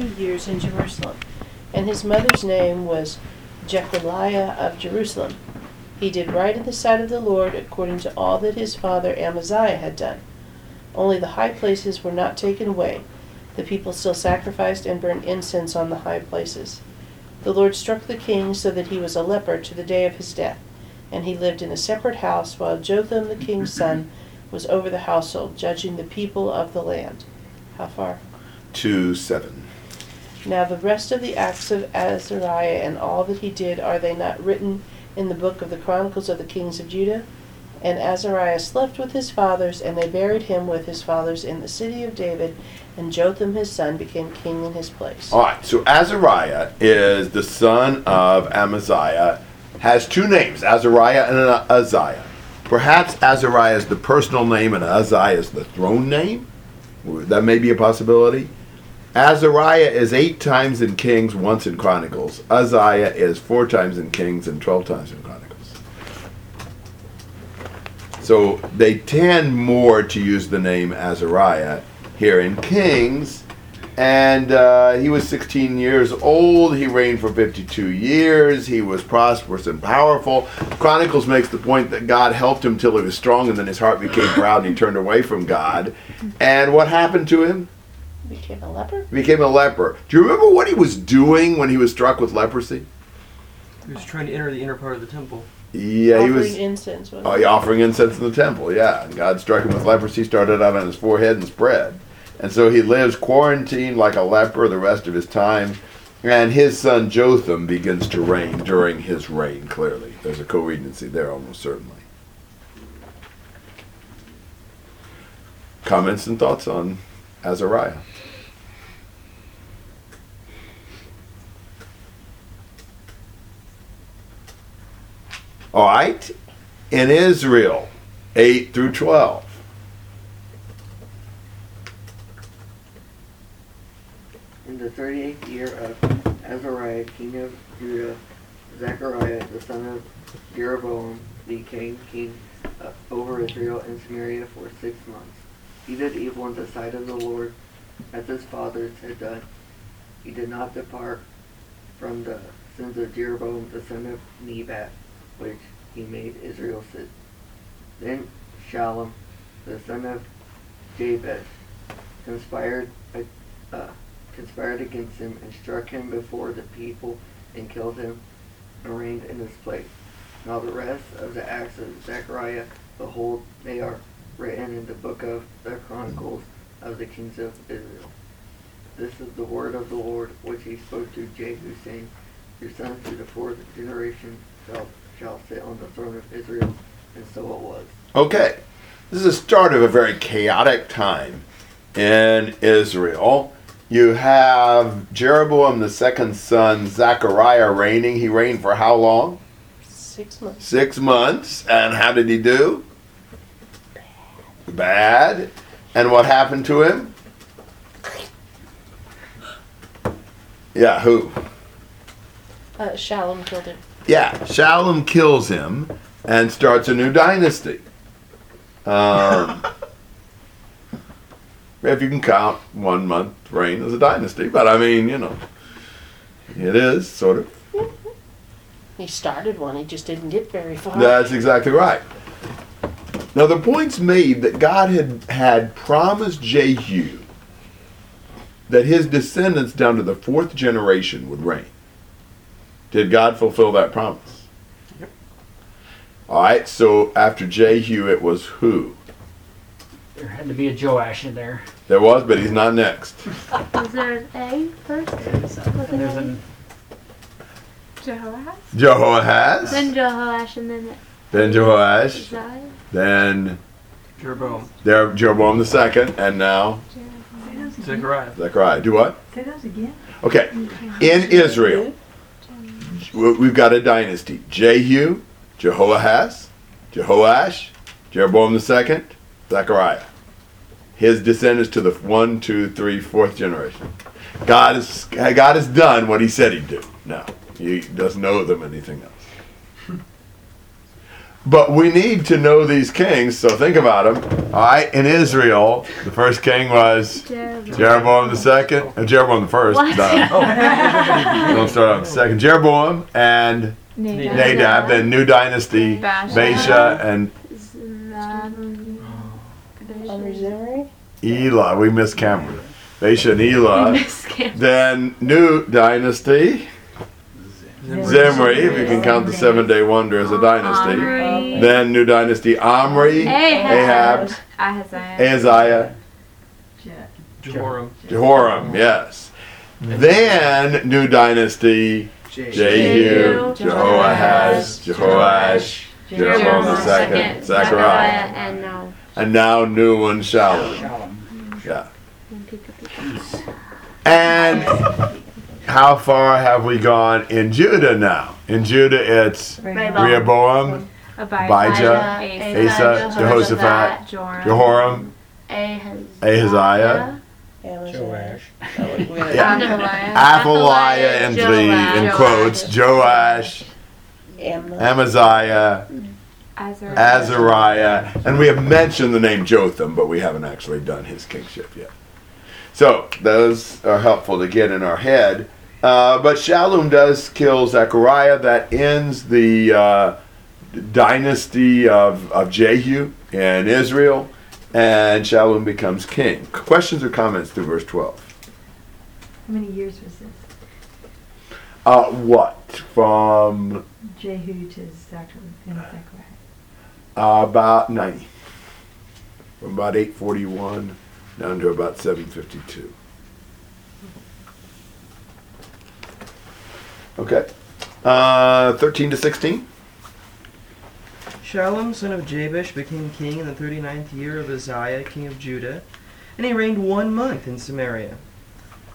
fifty-two years in Jerusalem. And his mother's name was Jecoliah of Jerusalem. He did right in the sight of the Lord according to all that his father Amaziah had done. Only the high places were not taken away. The people still sacrificed and burned incense on the high places. The Lord struck the king so that he was a leper to the day of his death, and he lived in a separate house while Jotham the king's son was over the household, judging the people of the land. How far? 2 7. Now the rest of the acts of Azariah and all that he did, are they not written in the book of the Chronicles of the kings of Judah? And Azariah slept with his fathers, and they buried him with his fathers in the city of David, and Jotham his son became king in his place. All right, so Azariah is the son of Amaziah, has two names, Azariah and Uzziah. Perhaps Azariah is the personal name and Uzziah is the throne name. That may be a possibility. Azariah is eight times in Kings, once in Chronicles. Uzziah is four times in Kings and twelve times in Chronicles. So they tend more to use the name Azariah here in Kings. And uh, he was 16 years old. He reigned for 52 years. He was prosperous and powerful. Chronicles makes the point that God helped him till he was strong, and then his heart became proud and he turned away from God. And what happened to him? Became a leper? Became a leper. Do you remember what he was doing when he was struck with leprosy? He was trying to enter the inner part of the temple. Yeah, he Offering was incense. wasn't oh, he? he offering incense in the temple. Yeah, and God struck him with leprosy, started out on his forehead and spread. And so he lives quarantined like a leper the rest of his time. And his son Jotham begins to reign during his reign, clearly. There's a co regency there, almost certainly. Comments and thoughts on Azariah? All right. In Israel, 8 through 12. In the thirty-eighth year of Azariah, king of Judah, Zechariah, the son of Jeroboam, became king over Israel and Samaria for six months. He did evil in the sight of the Lord, as his fathers had done. He did not depart from the sins of Jeroboam, the son of Nebat, which he made Israel sit. Then Shallum, the son of Jabesh, conspired uh, conspired against him and struck him before the people and killed him and reigned in his place. Now the rest of the acts of Zechariah, behold, they are written in the book of the Chronicles of the kings of Israel. This is the word of the Lord which he spoke to Jehu, saying, Your sons to the fourth generation shall, shall sit on the throne of Israel. And so it was. Okay. This is the start of a very chaotic time in Israel. You have Jeroboam the second son, Zechariah, reigning. He reigned for how long? Six months. Six months. And how did he do? Bad. Bad. And what happened to him? Yeah, who? Uh, Shallum killed him. Yeah, Shallum kills him and starts a new dynasty. Um, if you can count one month reign as a dynasty, but I mean, you know, it is sort of. He started one, he just didn't get very far. That's exactly right. Now the point's made that God had had promised Jehu that his descendants down to the fourth generation would reign. Did God fulfill that promise? Yep. All right. So after Jehu, it was who? There had to be a Joash in there. There was, but he's not next. Was there an A first? And there's an Jehoahaz? Jehoahaz, Then Jehoash and then then Jehoash, then Jeroboam. there Jeroboam the second, and now Zechariah. Zechariah. Do what? Say those again. Okay. In Israel, we- we've got a dynasty: Jehu, Jehoahaz, Jehoash, Jeroboam second, Zechariah. His descendants to the one, two, three, fourth generation. God has God has done what He said He'd do. Now He doesn't owe them anything else. But we need to know these kings, so think about them. All right, in Israel, the first king was Jeroboam. Jeroboam the second, uh, Jeroboam the first. What? duh. Don't start on the second. Jeroboam and Nadab. Nadab, then new dynasty, Baasha. Baasha and Omri Zimri? Elah. We missed Cameron. Baasha and Elah. Then new dynasty, Zimri, if you can count the seven day wonder as a dynasty. Omri. Then new dynasty, Omri, Ahab. Ahab, Ahaziah. Ahaziah, Jehoram. Jehoram, yes. Then new dynasty, Jehu, Jehu, Jehoahaz, Jehoash, Jeroboam the second, Zechariah, and now. and now new one Shallum. Shallum. Yeah. And how far have we gone in Judah now? In Judah, it's Rehoboam, Abijah, Asa, Jehoshaphat, Joram, Jehoram, Ahaz- Ahaziah, Joash. We Yeah. Athaliah in three in quotes, Joash, Amaziah, Azariah. Azariah, and we have mentioned the name Jotham, but we haven't actually done his kingship yet. So those are helpful to get in our head. Uh, but Shallum does kill Zechariah. That ends the uh, dynasty of, of Jehu in Israel, and Shallum becomes king. Questions or comments through verse 12? How many years was this? Uh, what? From Jehu to Zechariah. uh, about 90. From about 841 down to about 752. Okay. Uh, 13 to 16. Shallum, son of Jabesh, became king in the thirty-ninth year of Uzziah, king of Judah, and he reigned one month in Samaria.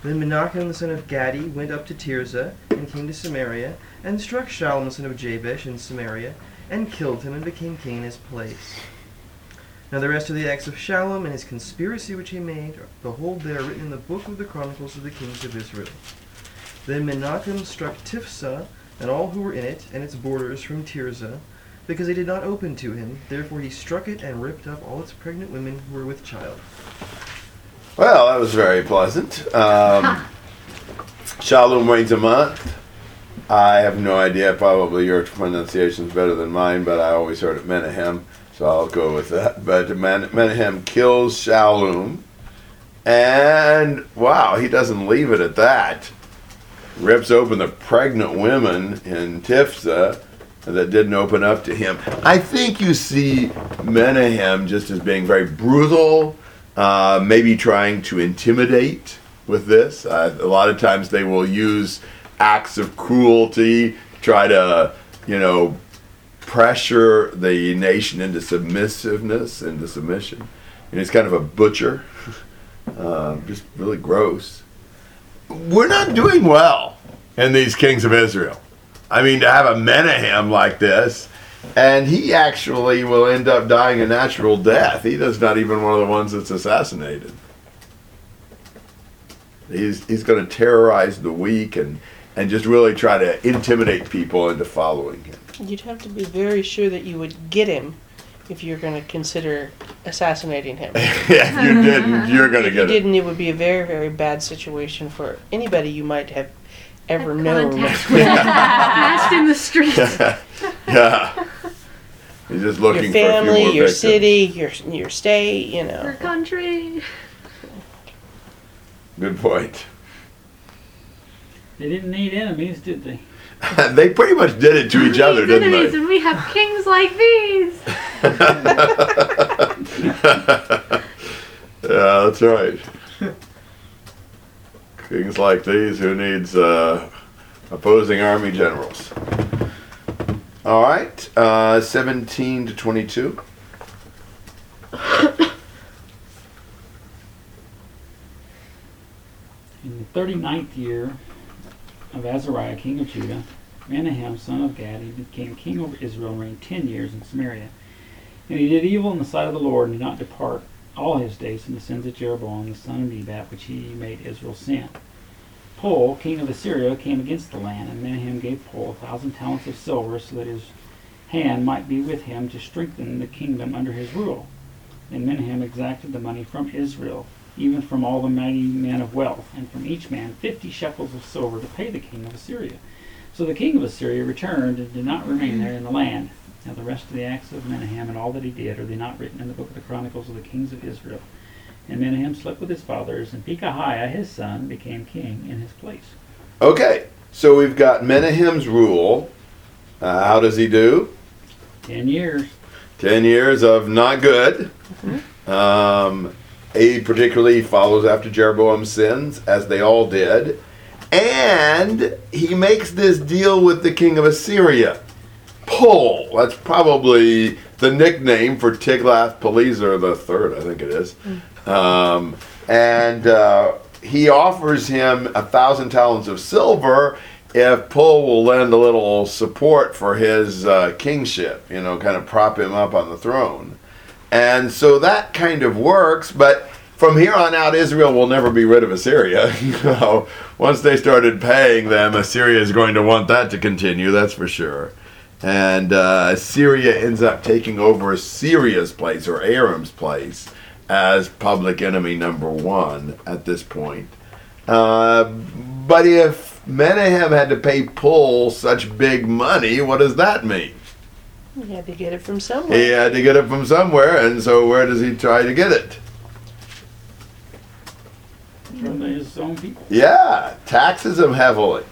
Then Menachem, the son of Gadi, went up to Tirzah, and came to Samaria, and struck Shallum, son of Jabesh, in Samaria, and killed him, and became king in his place. Now the rest of the acts of Shallum and his conspiracy which he made, behold, they are written in the book of the chronicles of the kings of Israel. Then Menachem struck Tiphsah, and all who were in it, and its borders from Tirzah, because they did not open to him. Therefore he struck it and ripped up all its pregnant women who were with child. Well, that was very pleasant. Um, Shallum month. I have no idea. Probably your pronunciation is better than mine, but I always heard it Menahem, so I'll go with that. But Men- Menahem kills Shallum, and wow, he doesn't leave it at that. Rips open the pregnant women in Tiphsah that didn't open up to him. I think you see Menahem just as being very brutal, uh, maybe trying to intimidate with this. Uh, a lot of times they will use acts of cruelty try to, you know, pressure the nation into submissiveness, into submission. And he's kind of a butcher, uh, just really gross. We're not doing well in these kings of Israel. I mean, to have a Menahem like this, and he actually will end up dying a natural death. He is not even one of the ones that's assassinated. He's, he's going to terrorize the weak and, and just really try to intimidate people into following him. You'd have to be very sure that you would get him if you're going to consider assassinating him. if you didn't, you're going to if you get it. didn't, it would be a very, very bad situation for anybody you might have ever Have known. contact with. Passed in the street. yeah. He's just looking your for a few family, more your victims. city, your your state, you know. Your know. country. Good point. They didn't need enemies, did they? they pretty much did it to each other, didn't Enemies, they? And we have kings like these. yeah, that's right. Kings like these, who needs uh, opposing army generals? All right, uh, 17 to 22. In the thirty-ninth year of Azariah, king of Judah, Menahem, son of Gadi, became king over Israel and reigned ten years in Samaria. And he did evil in the sight of the Lord and did not depart all his days from the sins of Jeroboam, the son of Nebat, which he made Israel sin. Pul, king of Assyria, came against the land, and Menahem gave Pul a thousand talents of silver, so that his hand might be with him to strengthen the kingdom under his rule. And Menahem exacted the money from Israel, even from all the mighty men of wealth, and from each man fifty shekels of silver to pay the king of Assyria. So the king of Assyria returned and did not remain there in the land. Now the rest of the acts of Menahem and all that he did, are they not written in the book of the Chronicles of the kings of Israel? And Menahem slept with his fathers, and Pekahiah his son became king in his place. Okay, so we've got Menahem's rule. Uh, how does he do? Ten years. Ten years of not good. Um, he particularly follows after Jeroboam's sins, as they all did. And he makes this deal with the king of Assyria. Pul. That's probably the nickname for Tiglath-Pileser the third, I think it is. Um, and uh, he offers him a thousand talents of silver if Pul will lend a little support for his uh, kingship, you know, kind of prop him up on the throne. And so that kind of works, but from here on out, Israel will never be rid of Assyria. once they started paying them, Assyria is going to want that to continue, that's for sure. And uh, Assyria ends up taking over Assyria's place or Aram's place as public enemy number one at this point. Uh, but if Menahem had to pay Pul such big money, what does that mean? He had to get it from somewhere. He had to get it from somewhere, and so where does he try to get it? From his own people. Yeah, taxes him heavily.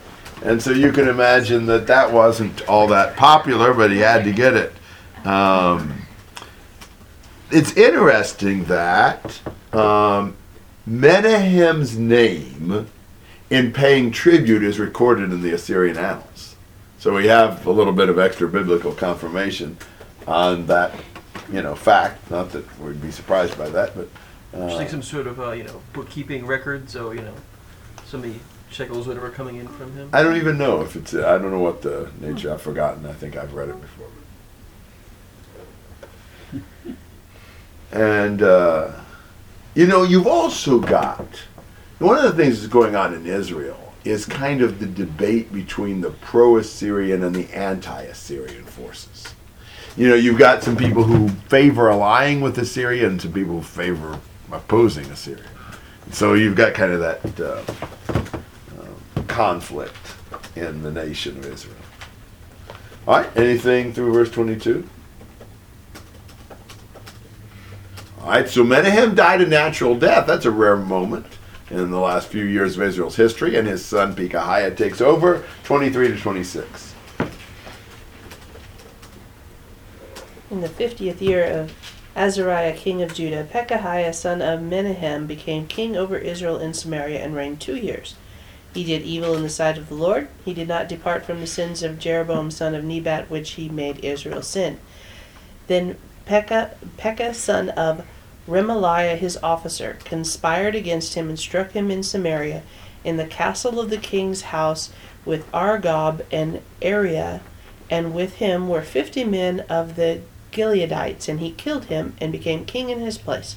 And so you can imagine that that wasn't all that popular, but he had to get it. Um, it's interesting that um, Menahem's name in paying tribute is recorded in the Assyrian Annals. So we have a little bit of extra biblical confirmation on that, you know, fact. Not that we'd be surprised by that, but Just uh, like some sort of uh, you know bookkeeping record, so you know, so many shekels whatever coming in from him. I don't even know if it's. I don't know what the nature. I've forgotten. I think I've read it before. And uh, you know, you've also got one of the things that's going on in Israel is kind of the debate between the pro-Assyrian and the anti-Assyrian forces. You know, you've got some people who favor allying with Assyria and some people who favor opposing Assyria. So you've got kind of that. Uh, conflict in the nation of Israel. All right, anything through verse 22? All right, so Menahem died a natural death. That's a rare moment in the last few years of Israel's history, and his son Pekahiah takes over 23 to 26. In the fiftieth year of Azariah king of Judah, Pekahiah son of Menahem became king over Israel in Samaria and reigned two years. He did evil in the sight of the Lord. He did not depart from the sins of Jeroboam son of Nebat, which he made Israel sin. Then Pekah, Pekah son of Remaliah his officer conspired against him and struck him in Samaria, in the castle of the king's house, with Argob and Arieh, and with him were fifty men of the Gileadites, and he killed him and became king in his place.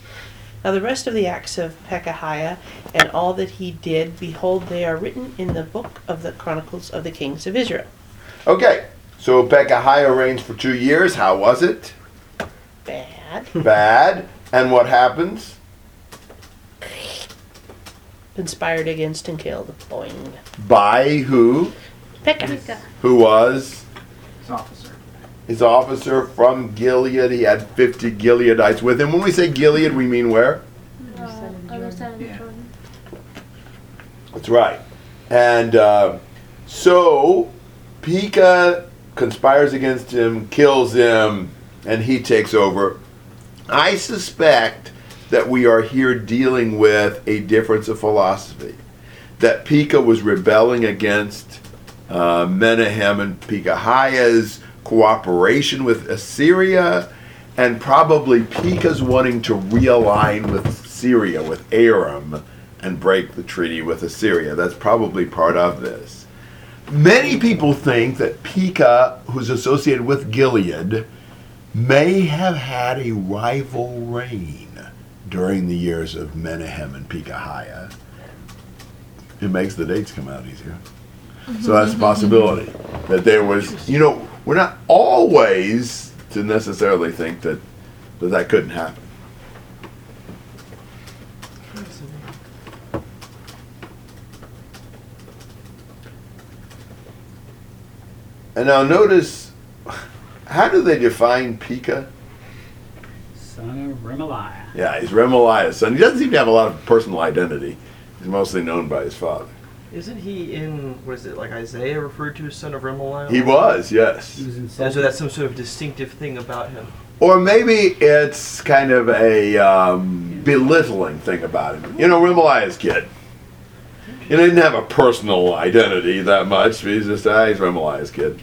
Now the rest of the acts of Pekahiah and all that he did, behold, they are written in the book of the Chronicles of the Kings of Israel. Okay, so Pekahiah reigns for two years. How was it? Bad. Bad. And what happens? Conspired against and killed. Boing. By who? Pekah. Who was His officer. from Gilead. He had 50 Gileadites with him. When we say Gilead, we mean where? Uh, other side of the Yeah. Jordan. That's right. And uh, so Pekah conspires against him, kills him, and he takes over. I suspect that we are here dealing with a difference of philosophy. That Pekah was rebelling against uh, Menahem and Pekahiah's cooperation with Assyria, and probably Pekah's wanting to realign with Syria, with Aram, and break the treaty with Assyria. That's probably part of this. Many people think that Pekah, who's associated with Gilead, may have had a rival reign during the years of Menahem and Pekahiah. It makes the dates come out easier. So that's a possibility that there was, you know, we're not always to necessarily think that that, that couldn't happen. And now notice, how do they define Pekah? Son of Remaliah. Yeah, he's Remaliah's son. He doesn't seem to have a lot of personal identity. He's mostly known by his father. Isn't he in, what is it, like Isaiah referred to as son of Remaliah? He was, yes. He was in And so that's some sort of distinctive thing about him. Or maybe it's kind of a um, belittling thing about him. You know, Remaliah's kid. You he didn't have a personal identity that much. He's just, ah, he's Remaliah's kid.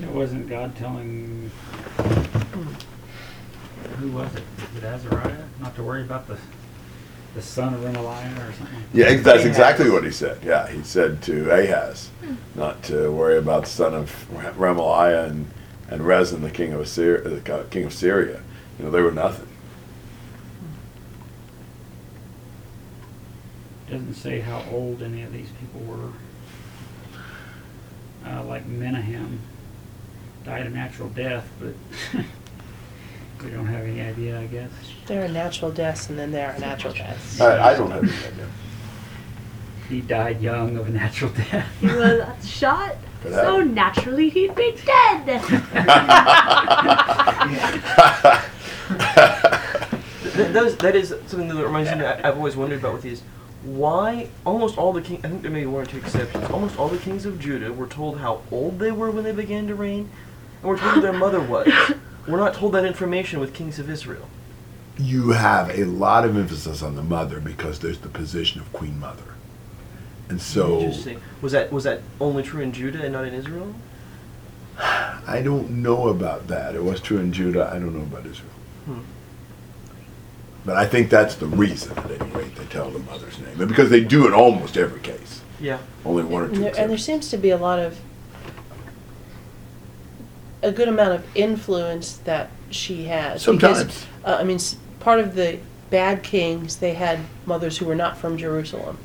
It wasn't God telling. Who was it? Was it Azariah? Not to worry about the the son of Remaliah or something. Yeah, ex- that's Ahaz. exactly what he said. Yeah, he said to Ahaz not to worry about the son of Remaliah and, and Rezin, the king of Assyria, the king of Syria. You know, they were nothing. Doesn't say how old any of these people were. Uh, like Menahem died a natural death, but we don't have any idea, I guess. There are natural deaths and then there are natural deaths. I, I don't have any idea. He died young of a natural death. He was shot, Could so happen. naturally he'd be dead. Th- those, that is something that reminds me. I- I've always wondered about with these. Why almost all the king? I think there may be one or two exceptions. Almost all the kings of Judah were told how old they were when they began to reign, and were told who their mother was. We're not told that information with kings of Israel. you have a lot of emphasis on the mother because there's the position of queen mother. And so Interesting. Was that was that only true in Judah and not in Israel? I don't know about that. It was true in Judah. I don't know about Israel. Hmm. But I think that's the reason, at any rate, they tell the mother's name. And because they do in almost every case. Yeah. Only one or And two there, and there seems to be a lot of, a good amount of influence that she has. because, Sometimes. uh, I mean, s- part of the bad kings, they had mothers who were not from Jerusalem.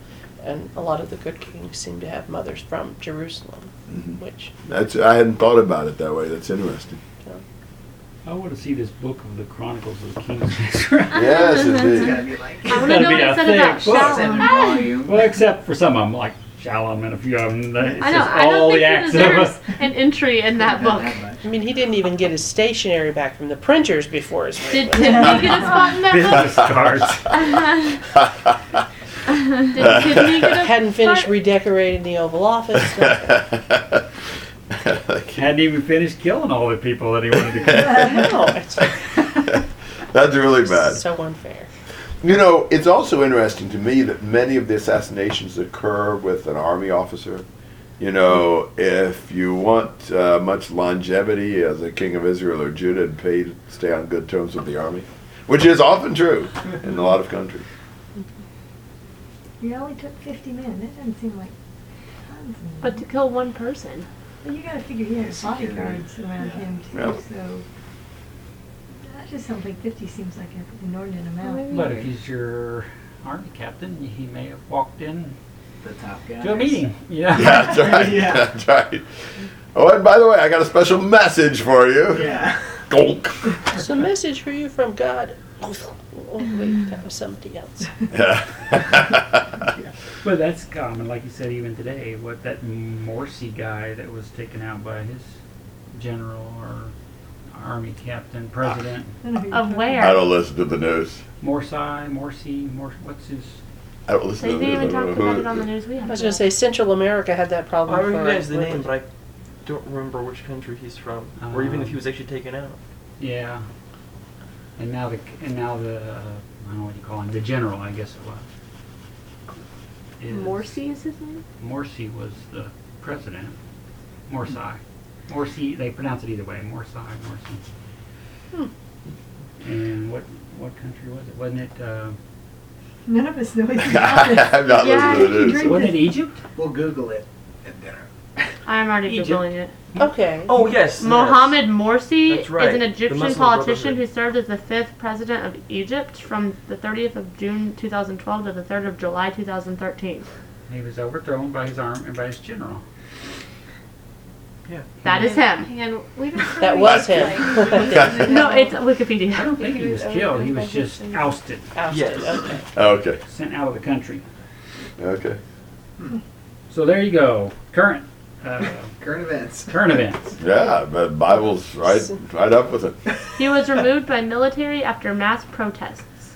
And a lot of the good kings seem to have mothers from Jerusalem, Mhm. which, That's I hadn't thought about it that way. That's interesting. I want to see this book of the Chronicles of the Kings. Yes, It's indeed. gotta be like I want to gotta know be what a it said thick about book. seven volume. Well, except for some of them, like Shallum and a few of them. It's I know. just I all don't the think he acts deserves us. an entry in that book. I mean, he didn't even get his stationery back from the printers before his reign. Did Tiffany get a spot in that Business book? cards. Did Tiffany get a Hadn't finished spot? redecorating the Oval Office. nothing. Hadn't even finished killing all the people that he wanted to kill. no, it's That's really bad. so unfair. You know, it's also interesting to me that many of the assassinations occur with an army officer. You know, if you want uh, much longevity as a king of Israel or Judah, pay stay on good terms with the army, which is often true in a lot of countries. You only took fifty men, that doesn't seem like tons. of But to kill one person. But you gotta figure he had bodyguards around him too, Yeah. so. I just don't think fifty seems like an inordinate amount. Maybe. But if he's your army captain, he may have walked in The top guy. to a meeting. Yeah. Yeah, that's right. Yeah. That's right. Oh, and by the way, I got a special message for you. Yeah. Gonk. It's a message for you from God. Oh, oh wait, that was somebody else. Yeah. But that's common, like you said, even today. What that Morsi guy that was taken out by his general or army captain, president, I don't know who you're Of talking where? I don't listen to the news. Morsai, Morsi, Mor, what's his? I don't listen They to the didn't news. even I don't talk know about who it on the news. We have I was going to say Central America had that problem. I for recognize the name, but I don't remember which country he's from, or even if he was actually taken out. Yeah. And now the and now the uh, I don't know what you call him, the general, I guess it was. is- Morsi is his name? Morsi was the president. Morsai. Morsi, they pronounce it either way. Morsai, Morsi. Hmm. And what what country was it? Wasn't it? Uh. None of us know anything about this. I'm not Yeah, listening to the you news. drink- wasn't it Egypt? We'll Google it at dinner. I'm already Egypt. googling it. Okay. Oh yes, Mohammed Morsi That's right, is an the Egyptian Muslim politician Brotherhood. who served as the fifth president of Egypt from the 30th of June 2012 to the 3rd of July 2013. He was overthrown by his arm and by his general. That is him. Hang on, we don't. That really, was like, him. No, it's Wikipedia. I Wikipedia. don't think he was killed. He was just ousted, Ousted, Yes. okay. Okay. sent out of the country. Okay. So there you go. Current, uh, Current events. current events. Yeah, but Bible's right, right up with it. He was removed by military after mass protests.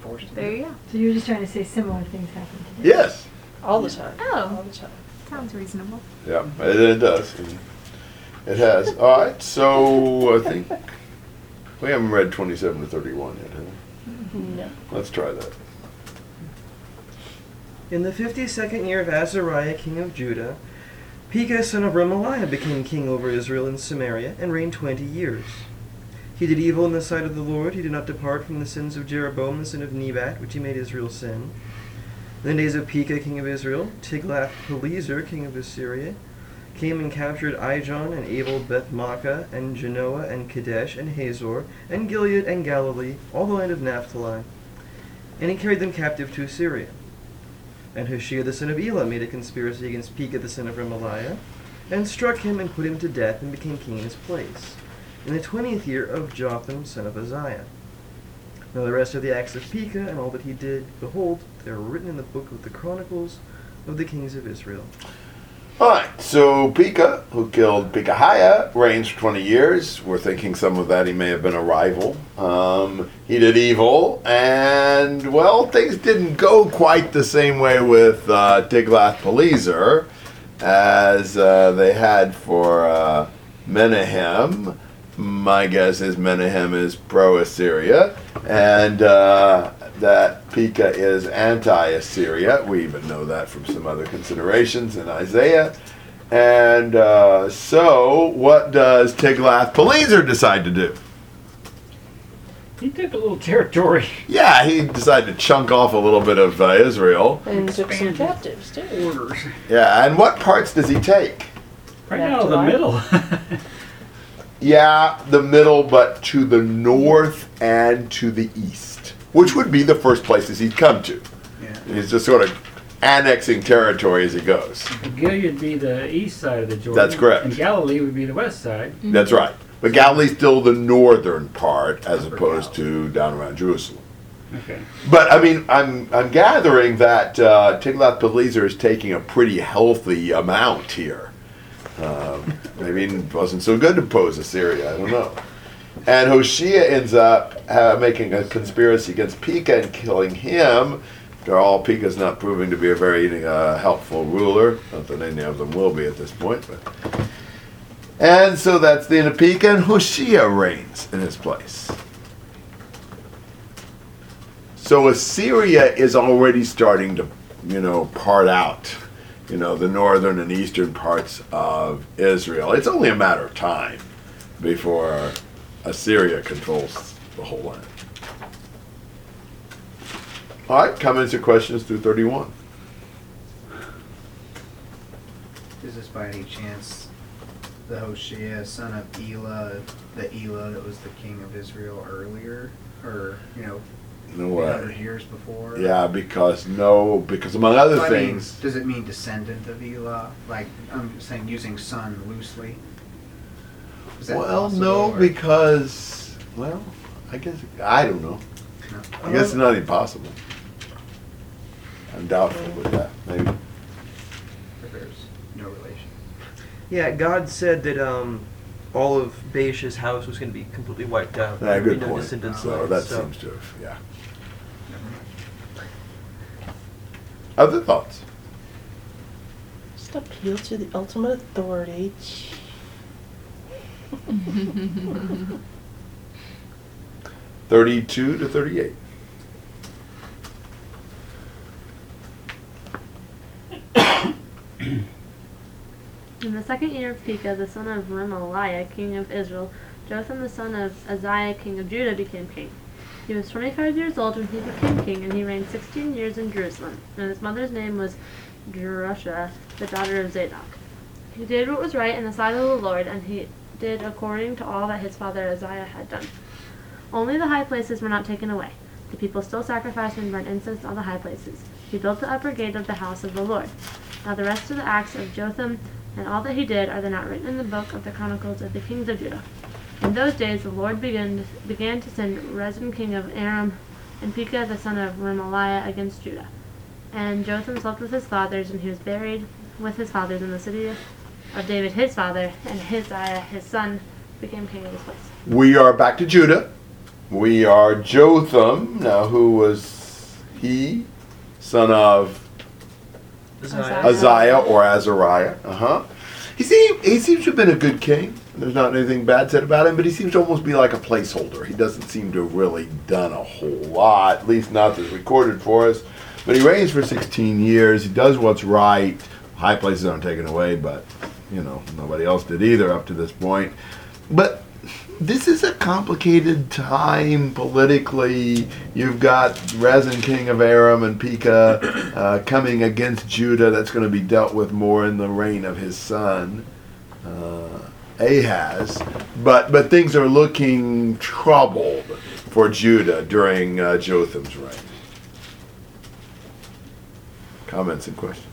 Forced There you go. So you're just trying to say similar things happen today? Yes. All the time. Oh. All the time. Sounds reasonable. Yeah, it, it does. It has. All right. So I think we haven't read twenty-seven to thirty-one yet. Have we? No. Let's try that. In the fifty-second year of Azariah, king of Judah, Pekah son of Remaliah became king over Israel and Samaria, and reigned twenty years. He did evil in the sight of the Lord. He did not depart from the sins of Jeroboam the son of Nebat, which he made Israel sin. In the days of Pekah, king of Israel, Tiglath-Pileser, king of Assyria, came and captured Ijon and Abel Beth-Maachah and Janoah and Kadesh and Hazor and Gilead and Galilee, all the land of Naphtali. And he carried them captive to Assyria. And Hoshea the son of Elah made a conspiracy against Pekah the son of Remaliah, and struck him and put him to death, and became king in his place, in the twentieth year of Jotham son of Uzziah. Now the rest of the acts of Pekah and all that he did, behold, they are written in the book of the Chronicles of the kings of Israel. All right. So Pekah, who killed Pekahiah, reigns for twenty years. We're thinking some of that he may have been a rival. Um, he did evil, and well, things didn't go quite the same way with uh, Tiglath-Pileser as uh, they had for uh, Menahem. My guess is Menahem is pro-Assyria, and uh, Pekah is anti-Assyria. We even know that from some other considerations in Isaiah. And uh, so, what does Tiglath-Pileser decide to do? He took a little territory. Yeah, he decided to chunk off a little bit of uh, Israel. And took some captives too. Orders. Yeah, and what parts does he take? Right out of the Naphtali. middle. Yeah, the middle, but to the north and to the east, which would be the first places he'd come to. Yeah. He's just sort of annexing territory as he goes. Gilead would be the east side of the Jordan. That's correct. And Galilee would be the west side. That's right. But Galilee's still the northern part as opposed to down around Jerusalem. Okay. But I mean, I'm I'm gathering that uh, Tiglath-Pileser is taking a pretty healthy amount here. Um, maybe it wasn't so good to pose Assyria. I don't know. And Hoshea ends up uh, making a conspiracy against Pekah and killing him. After all, Pekah's not proving to be a very uh, helpful ruler. Not that any of them will be at this point. But. And so that's the end of Pekah, and Hoshea reigns in his place. So Assyria is already starting to, you know, part out, you know, the northern and eastern parts of Israel. It's only a matter of time before Assyria controls the whole land. All right, comments or questions through 31. Is this by any chance the Hoshea, son of Elah, the Elah that was the king of Israel earlier? Or, you know, You know what? 800 years before? Yeah, because no, because among other Well, I mean, things, does it mean descendant of Elah? Like, I'm saying using son loosely? Is that well, possible, no, or- because, well, I guess, I don't know. No. I guess it's not impossible. I'm doubtful with that, maybe. Or there's no relation. Yeah, God said that um, all of Baasha's house was going to be completely wiped out. Yeah, There would good no point. descendants So left, that so- seems to have, yeah. Other thoughts? Just appeal to the ultimate authority. Thirty-two to thirty-eight. In the second year of Pekah, the son of Remaliah, king of Israel, Jotham the son of Uzziah, king of Judah, became king. He was twenty-five years old when he became king, and he reigned sixteen years in Jerusalem. And his mother's name was Jerusha, the daughter of Zadok. He did what was right in the sight of the Lord, and he did according to all that his father Uzziah had done. Only the high places were not taken away. The people still sacrificed and burned incense on the high places. He built the upper gate of the house of the Lord. Now the rest of the acts of Jotham, And all that he did are they not written in the book of the chronicles of the kings of Judah. In those days the Lord began began to send Rezin king of Aram and Pekah the son of Remaliah against Judah. And Jotham slept with his fathers, and he was buried with his fathers in the city of David his father, and Hiziah his son became king of his place. We are back to Judah. We are Jotham. Now, who was he? Son of Uzziah. Uzziah or Azariah. Uh huh. He seems he seems to have been a good king. There's not anything bad said about him, but he seems to almost be like a placeholder. He doesn't seem to have really done a whole lot, at least not that's recorded for us. But he reigns for 16 years. He does what's right. High places aren't taken away, but you know nobody else did either up to this point. But this is a complicated time politically. You've got Rezin, king of Aram, and Pekah uh, coming against Judah. That's going to be dealt with more in the reign of his son uh, Ahaz. But but things are looking troubled for Judah during uh, Jotham's reign. Comments and questions.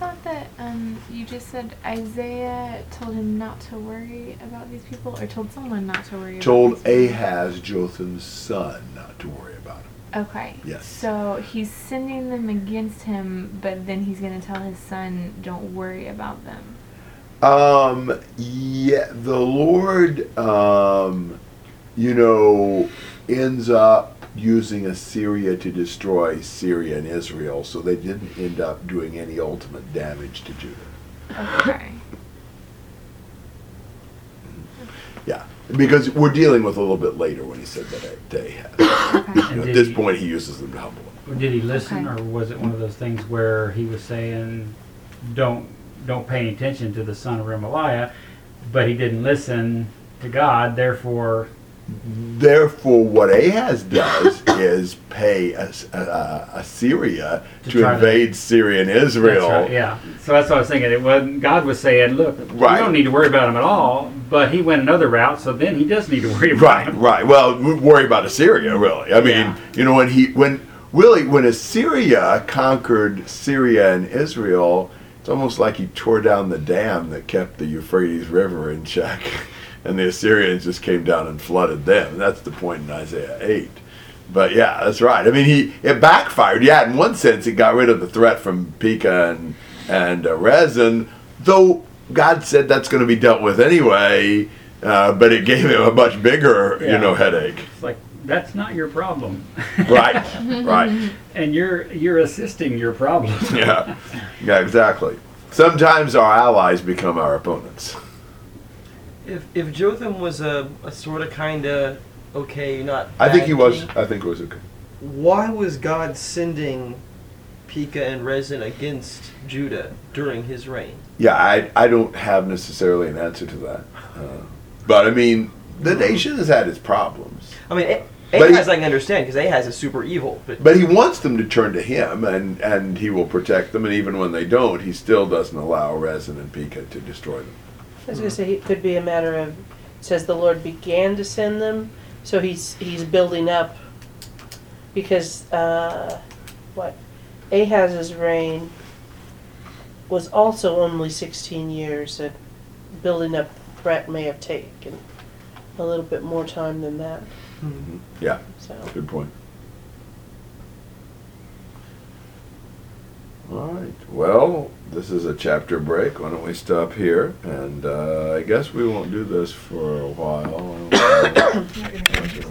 I thought that um, you just said Isaiah told him not to worry about these people, or told someone not to worry. Told about these people. Ahaz, Jotham's son, not to worry about him. Okay. Yes. So he's sending them against him, but then he's going to tell his son, "Don't worry about them." Um, yeah, the Lord, um, you know, ends up using Assyria to destroy Syria and Israel, so they didn't end up doing any ultimate damage to Judah. Okay. Yeah, because we're dealing with a little bit later when he said that to Ahaz. okay. You know, at did this he- point, he uses them to humble him. Did he listen, Okay. or was it one of those things where he was saying, "Don't don't pay any attention to the son of Remaliah," but he didn't listen to God, therefore Therefore, what Ahaz does is pay As- Assyria To to try to- invade Syria and Israel. That's right, yeah. So that's what I was thinking. It wasn't God was saying, "Look, Right. you don't need to worry about him at all," but he went another route, so then he does need to worry about Right, him. right. Well, worry about Assyria, really. I mean, Yeah. you know, when he, when really, when Assyria conquered Syria and Israel, it's almost like he tore down the dam that kept the Euphrates River in check, and the Assyrians just came down and flooded them. That's the point in Isaiah eight. But yeah, that's right. I mean, he it backfired. Yeah, in one sense, it got rid of the threat from Pekah and and uh, Rezin, though God said that's going to be dealt with anyway. Uh, but it gave him a much bigger, you know, headache. It's like that's not your problem. Right, right. and you're you're assisting your problem. Yeah, yeah, exactly. Sometimes our allies become our opponents. If if Jotham was a, a sort of kind of okay, not. I think bad he was. king, I think it was okay. Why was God sending Pekah and Rezin against Judah during his reign? Yeah, I, I don't have necessarily an answer to that. Uh, but I mean, the nation has had its problems. I mean, A- But he- Ahaz I can understand because Ahaz is super evil, but But he wants them to turn to him, and, and he will protect them. And even when they don't, he still doesn't allow Rezin and Pekah to destroy them. I was gonna say it could be a matter of it says the Lord began to send them, so he's he's building up because uh, what Ahaz's reign was also only sixteen years, and building up the threat may have taken a little bit more time than that. Yeah, So good point. All right. Well, this is a chapter break. Why don't we stop here? And uh, I guess we won't do this for a while.